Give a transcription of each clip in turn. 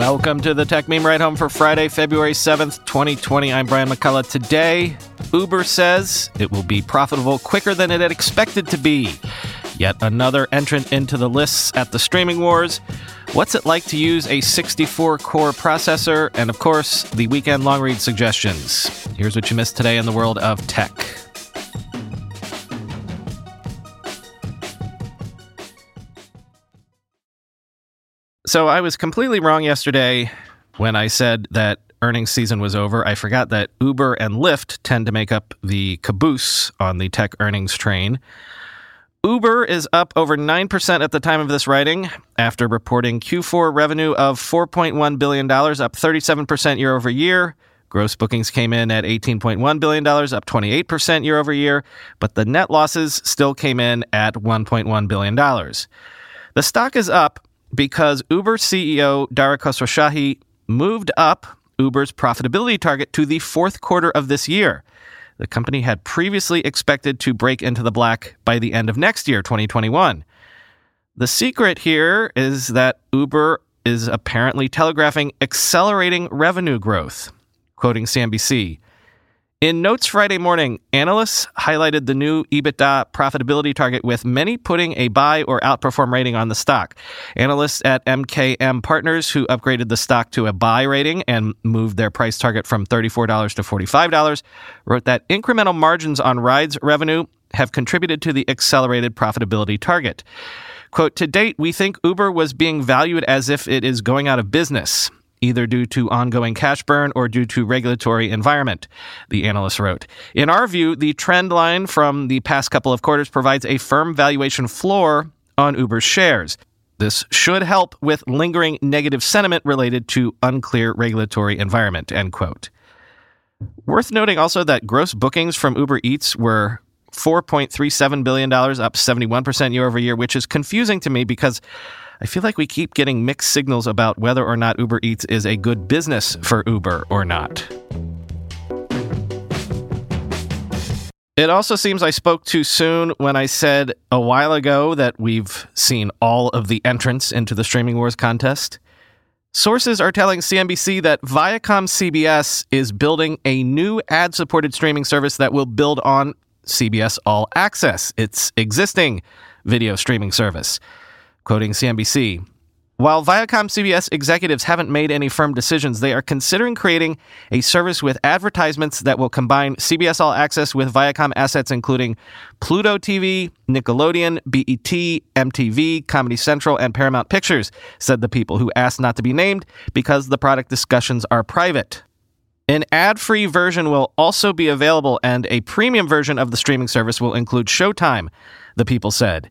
Welcome to the Techmeme Ride Home for Friday, February 7th, 2020. I'm Brian McCullough. Today, Uber says it will be profitable quicker than it had expected to be. Yet another entrant into the lists at the streaming wars. What's it like to use a 64 core processor? And of course, the weekend long read suggestions. Here's what you missed today in the world of tech. So I was completely wrong yesterday when I said that earnings season was over. I forgot that Uber and Lyft tend to make up the caboose on the tech earnings train. Uber is up over 9% at the time of this writing after reporting Q4 revenue of $4.1 billion, up 37% year over year. Gross bookings came in at $18.1 billion, up 28% year over year, but the net losses still came in at $1.1 billion. The stock is up because Uber CEO Dara Khosrowshahi moved up Uber's profitability target to the fourth quarter of this year. The company had previously expected to break into the black by the end of next year, 2021. The secret here is that Uber is apparently telegraphing accelerating revenue growth. Quoting CNBC, in Notes Friday morning, analysts highlighted the new EBITDA profitability target with many putting a buy or outperform rating on the stock. Analysts at MKM Partners, who upgraded the stock to a buy rating and moved their price target from $34 to $45, wrote that incremental margins on rides revenue have contributed to the accelerated profitability target. Quote, to date, we think Uber was being valued as if it is going out of business either due to ongoing cash burn or due to regulatory environment, the analyst wrote. In our view, the trend line from the past couple of quarters provides a firm valuation floor on Uber's shares. This should help with lingering negative sentiment related to unclear regulatory environment, end quote. Worth noting also that gross bookings from Uber Eats were $4.37 billion, up 71% year over year, which is confusing to me because I feel like we keep getting mixed signals about whether or not Uber Eats is a good business for Uber or not. It also seems I spoke too soon when I said a while ago that we've seen all of the entrants into the Streaming Wars contest. Sources are telling CNBC that Viacom CBS is building a new ad supported streaming service that will build on CBS All Access, its existing video streaming service. Quoting CNBC, while Viacom CBS executives haven't made any firm decisions, they are considering creating a service with advertisements that will combine CBS All Access with Viacom assets including Pluto TV, Nickelodeon, BET, MTV, Comedy Central, and Paramount Pictures, said the people who asked not to be named because the product discussions are private. An ad free version will also be available, and a premium version of the streaming service will include Showtime, the people said.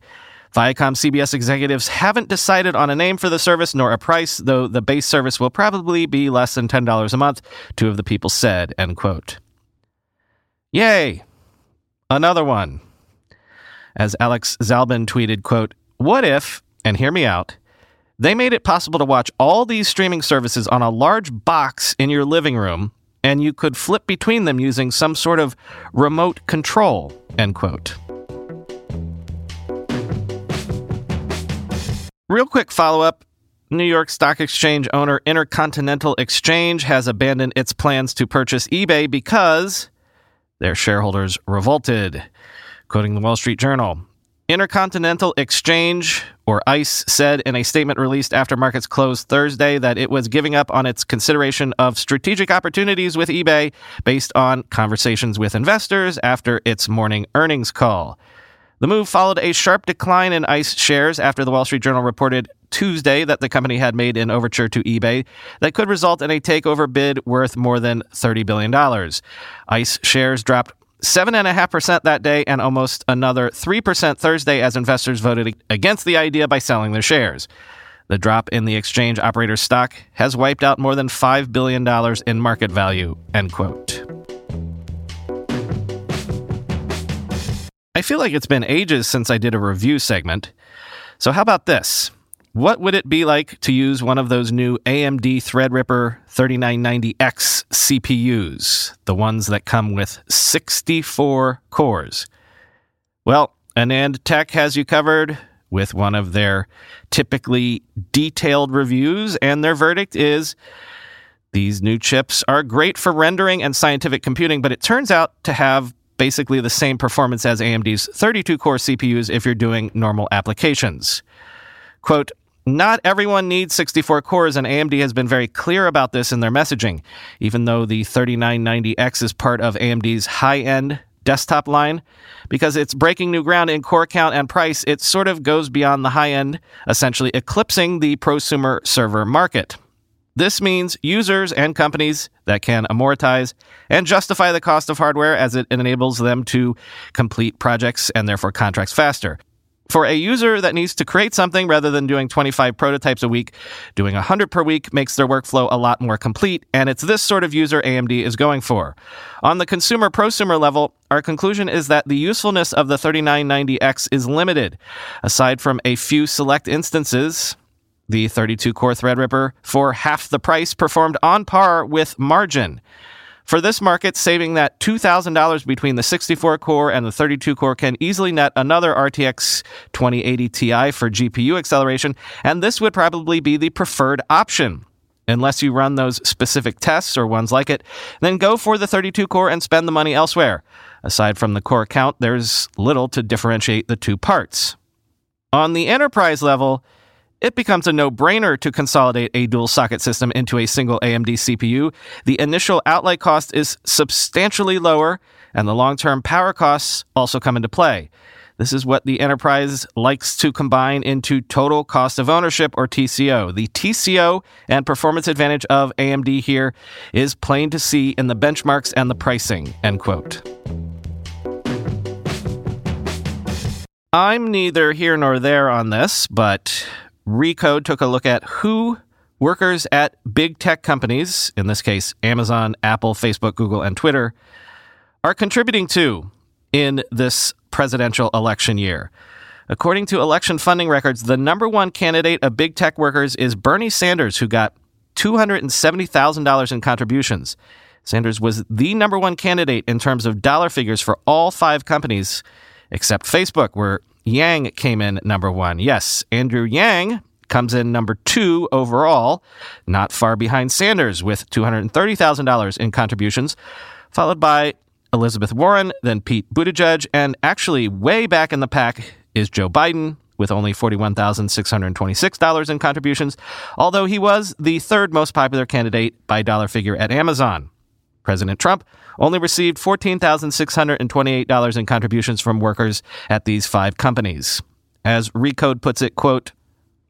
Viacom CBS executives haven't decided on a name for the service nor a price, though the base service will probably be less than $10 a month, two of the people said, end quote. Yay! Another one. As Alex Zalben tweeted, quote, What if, and hear me out, they made it possible to watch all these streaming services on a large box in your living room, and you could flip between them using some sort of remote control, end quote. Real quick follow up New York Stock Exchange owner Intercontinental Exchange has abandoned its plans to purchase eBay because their shareholders revolted. Quoting the Wall Street Journal, Intercontinental Exchange, or ICE, said in a statement released after markets closed Thursday that it was giving up on its consideration of strategic opportunities with eBay based on conversations with investors after its morning earnings call. The move followed a sharp decline in ICE shares after the Wall Street Journal reported Tuesday that the company had made an overture to eBay that could result in a takeover bid worth more than $30 billion. ICE shares dropped 7.5% that day, and almost another 3% Thursday as investors voted against the idea by selling their shares. The drop in the exchange operator's stock has wiped out more than $5 billion in market value. End quote. I feel like it's been ages since I did a review segment. So, how about this? What would it be like to use one of those new AMD Threadripper 3990X CPUs, the ones that come with 64 cores? Well, AnandTech has you covered with one of their typically detailed reviews, and their verdict is these new chips are great for rendering and scientific computing, but it turns out to have basically the same performance as AMD's 32 core CPUs if you're doing normal applications. Quote, not everyone needs 64 cores, and AMD has been very clear about this in their messaging. Even though the 3990X is part of AMD's high end desktop line, because it's breaking new ground in core count and price, it sort of goes beyond the high end, essentially eclipsing the prosumer server market. This means users and companies that can amortize and justify the cost of hardware as it enables them to complete projects and therefore contracts faster. For a user that needs to create something rather than doing 25 prototypes a week, doing 100 per week makes their workflow a lot more complete, and it's this sort of user AMD is going for. On the consumer prosumer level, our conclusion is that the usefulness of the 3990X is limited. Aside from a few select instances, the 32 core Threadripper, for half the price, performed on par with margin. For this market, saving that $2,000 between the 64 core and the 32 core can easily net another RTX 2080 Ti for GPU acceleration, and this would probably be the preferred option. Unless you run those specific tests or ones like it, then go for the 32 core and spend the money elsewhere. Aside from the core count, there's little to differentiate the two parts. On the enterprise level, it becomes a no brainer to consolidate a dual socket system into a single AMD CPU. The initial outlay cost is substantially lower, and the long term power costs also come into play. This is what the enterprise likes to combine into total cost of ownership or TCO. The TCO and performance advantage of AMD here is plain to see in the benchmarks and the pricing. End quote. I'm neither here nor there on this, but Recode took a look at who workers at big tech companies, in this case Amazon, Apple, Facebook, Google, and Twitter, are contributing to in this presidential election year. According to election funding records, the number one candidate of big tech workers is Bernie Sanders, who got $270,000 in contributions. Sanders was the number one candidate in terms of dollar figures for all five companies except Facebook, where Yang came in number one. Yes, Andrew Yang comes in number two overall, not far behind Sanders with $230,000 in contributions, followed by Elizabeth Warren, then Pete Buttigieg, and actually way back in the pack is Joe Biden with only $41,626 in contributions, although he was the third most popular candidate by dollar figure at Amazon. President Trump only received $14,628 in contributions from workers at these five companies. As Recode puts it, quote,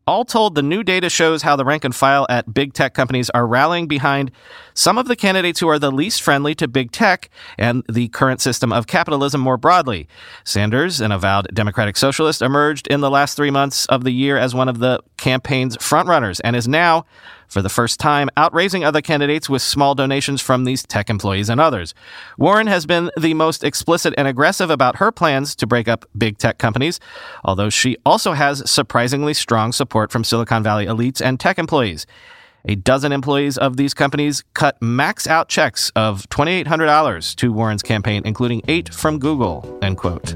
all told, the new data shows how the rank and file at big tech companies are rallying behind some of the candidates who are the least friendly to big tech and the current system of capitalism more broadly. Sanders, an avowed Democratic Socialist, emerged in the last three months of the year as one of the campaign's frontrunners and is now for the first time, outraising other candidates with small donations from these tech employees and others. Warren has been the most explicit and aggressive about her plans to break up big tech companies, although she also has surprisingly strong support from Silicon Valley elites and tech employees. A dozen employees of these companies cut max out checks of $2,800 to Warren's campaign, including eight from Google. End quote.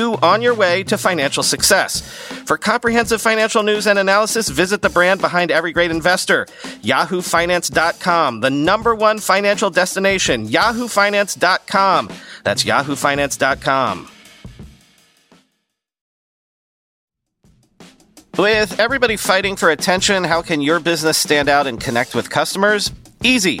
you on your way to financial success. For comprehensive financial news and analysis, visit the brand behind every great investor, yahoofinance.com, the number one financial destination, yahoofinance.com. That's yahoofinance.com. With everybody fighting for attention, how can your business stand out and connect with customers? Easy.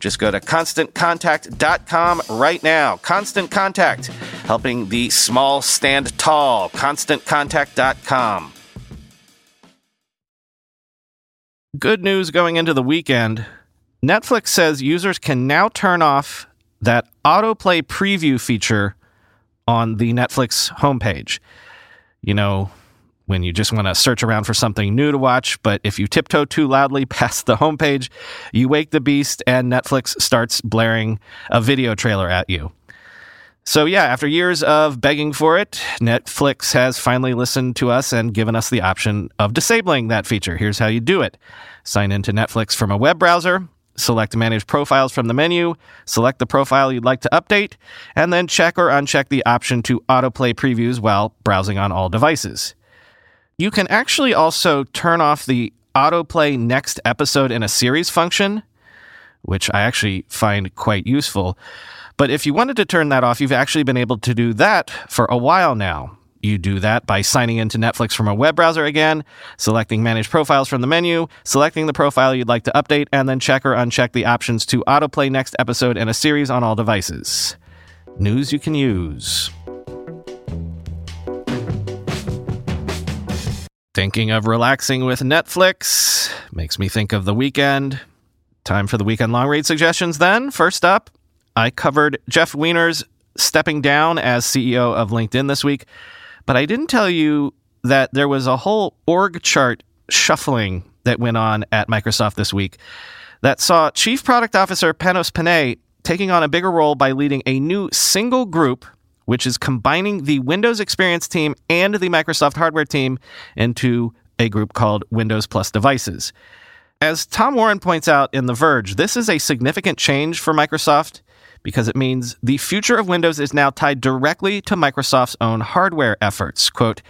Just go to constantcontact.com right now. Constant Contact, helping the small stand tall. ConstantContact.com. Good news going into the weekend. Netflix says users can now turn off that autoplay preview feature on the Netflix homepage. You know, when you just want to search around for something new to watch. But if you tiptoe too loudly past the homepage, you wake the beast and Netflix starts blaring a video trailer at you. So, yeah, after years of begging for it, Netflix has finally listened to us and given us the option of disabling that feature. Here's how you do it sign into Netflix from a web browser, select Manage Profiles from the menu, select the profile you'd like to update, and then check or uncheck the option to autoplay previews while browsing on all devices. You can actually also turn off the autoplay next episode in a series function, which I actually find quite useful. But if you wanted to turn that off, you've actually been able to do that for a while now. You do that by signing into Netflix from a web browser again, selecting Manage Profiles from the menu, selecting the profile you'd like to update, and then check or uncheck the options to autoplay next episode in a series on all devices. News you can use. Thinking of relaxing with Netflix makes me think of the weekend. Time for the weekend long read suggestions then. First up, I covered Jeff Weiner's stepping down as CEO of LinkedIn this week, but I didn't tell you that there was a whole org chart shuffling that went on at Microsoft this week that saw Chief Product Officer Panos Panay taking on a bigger role by leading a new single group which is combining the Windows Experience team and the Microsoft hardware team into a group called Windows Plus Devices. As Tom Warren points out in The Verge, this is a significant change for Microsoft because it means the future of Windows is now tied directly to Microsoft's own hardware efforts. Quote,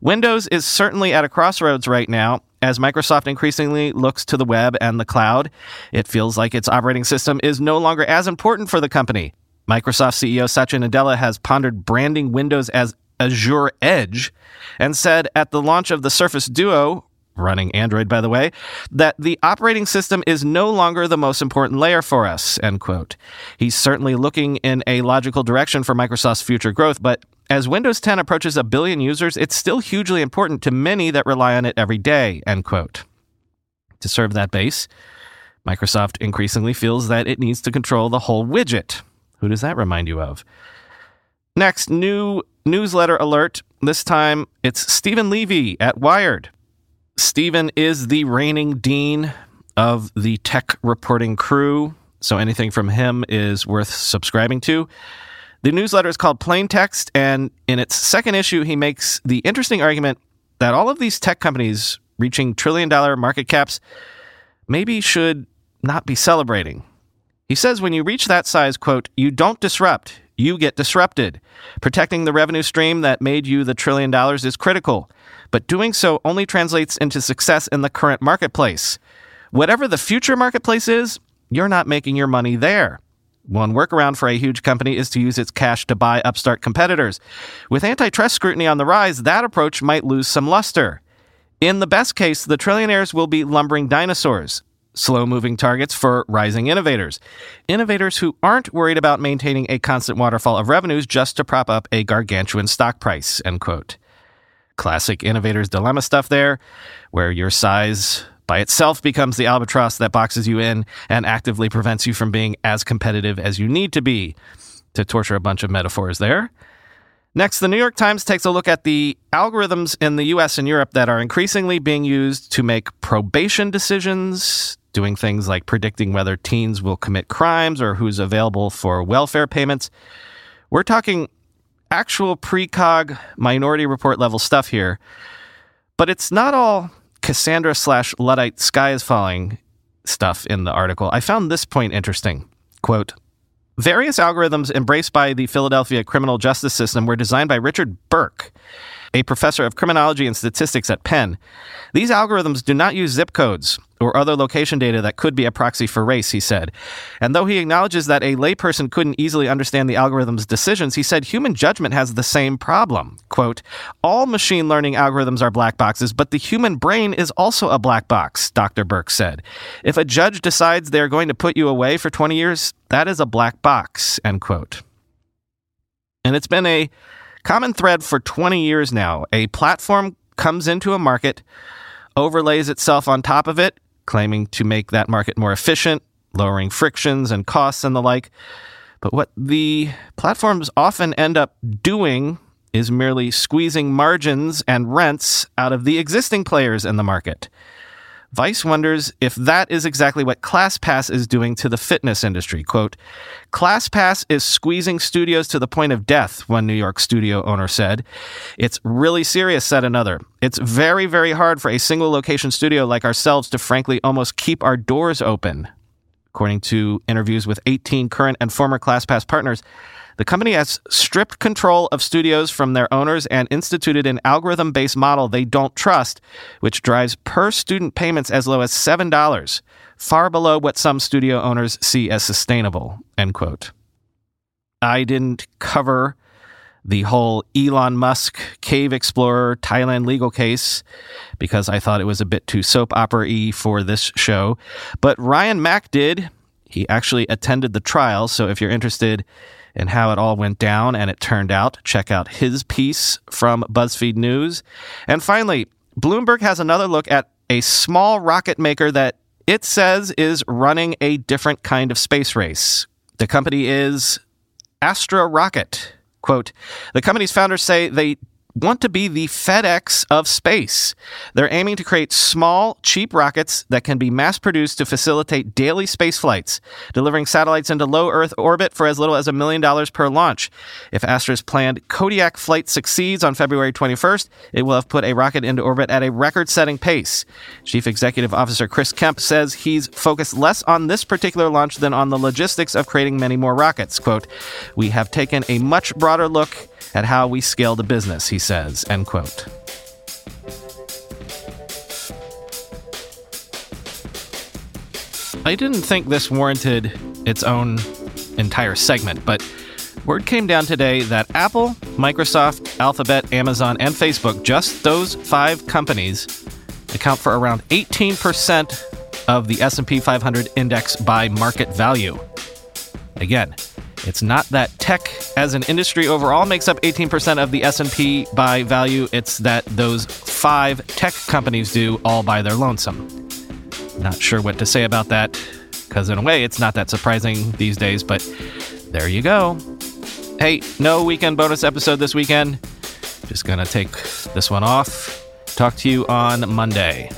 Windows is certainly at a crossroads right now. As Microsoft increasingly looks to the web and the cloud, it feels like its operating system is no longer as important for the company. Microsoft CEO Satya Nadella has pondered branding Windows as Azure Edge and said at the launch of the Surface Duo, running Android by the way, that the operating system is no longer the most important layer for us, end quote. He's certainly looking in a logical direction for Microsoft's future growth, but as Windows 10 approaches a billion users, it's still hugely important to many that rely on it every day, end quote. To serve that base, Microsoft increasingly feels that it needs to control the whole widget. Who does that remind you of? Next, new newsletter alert. This time it's Steven Levy at Wired. Steven is the reigning dean of the tech reporting crew, so anything from him is worth subscribing to. The newsletter is called Plain Text, and in its second issue, he makes the interesting argument that all of these tech companies reaching trillion dollar market caps maybe should not be celebrating. He says when you reach that size, quote, you don't disrupt, you get disrupted. Protecting the revenue stream that made you the trillion dollars is critical, but doing so only translates into success in the current marketplace. Whatever the future marketplace is, you're not making your money there. One workaround for a huge company is to use its cash to buy upstart competitors. With antitrust scrutiny on the rise, that approach might lose some luster. In the best case, the trillionaires will be lumbering dinosaurs, slow moving targets for rising innovators. Innovators who aren't worried about maintaining a constant waterfall of revenues just to prop up a gargantuan stock price. End quote. Classic innovator's dilemma stuff there, where your size by itself becomes the albatross that boxes you in and actively prevents you from being as competitive as you need to be. To torture a bunch of metaphors there. Next, the New York Times takes a look at the algorithms in the US and Europe that are increasingly being used to make probation decisions, doing things like predicting whether teens will commit crimes or who's available for welfare payments. We're talking actual precog minority report level stuff here, but it's not all Cassandra slash Luddite sky is falling stuff in the article. I found this point interesting. Quote, Various algorithms embraced by the Philadelphia criminal justice system were designed by Richard Berk, a professor of criminology and statistics at Penn. These algorithms do not use zip codes or other location data that could be a proxy for race, he said. And though he acknowledges that a layperson couldn't easily understand the algorithm's decisions, he said human judgment has the same problem. Quote, All machine learning algorithms are black boxes, but the human brain is also a black box, Dr. Berk said. If a judge decides they're going to put you away for 20 years, that is a black box, end quote. And it's been a Common thread for 20 years now a platform comes into a market, overlays itself on top of it, claiming to make that market more efficient, lowering frictions and costs and the like. But what the platforms often end up doing is merely squeezing margins and rents out of the existing players in the market. Vice wonders if that is exactly what ClassPass is doing to the fitness industry. Quote, ClassPass is squeezing studios to the point of death, one New York studio owner said. It's really serious, said another. It's very, very hard for a single location studio like ourselves to frankly almost keep our doors open. According to interviews with 18 current and former ClassPass partners, the company has stripped control of studios from their owners and instituted an algorithm based model they don't trust, which drives per student payments as low as $7, far below what some studio owners see as sustainable. End quote. I didn't cover the whole Elon Musk Cave Explorer Thailand legal case because I thought it was a bit too soap opera y for this show. But Ryan Mac did. He actually attended the trial. So if you're interested and how it all went down and it turned out. Check out his piece from BuzzFeed News. And finally, Bloomberg has another look at a small rocket maker that it says is running a different kind of space race. The company is Astra Rocket. Quote, the company's founders say they want to be the FedEx of space. They're aiming to create small, cheap rockets that can be mass produced to facilitate daily space flights, delivering satellites into low Earth orbit for as little as a million dollars per launch. If Astra's planned Kodiak flight succeeds on February 21st, it will have put a rocket into orbit at a record setting pace. Chief Executive Officer Chris Kemp says he's focused less on this particular launch than on the logistics of creating many more rockets. Quote, We have taken a much broader look at how we scale the business, he says, end quote. I didn't think this warranted its own entire segment, but word came down today that Apple, Microsoft, Alphabet, Amazon, and Facebook, just those five companies, account for around 18% of the S&P 500 index by market value. Again, it's not that tech as an industry overall makes up 18% of the S&P by value, it's that those 5 tech companies do all by their lonesome. Not sure what to say about that cuz in a way it's not that surprising these days, but there you go. Hey, no weekend bonus episode this weekend. Just going to take this one off. Talk to you on Monday.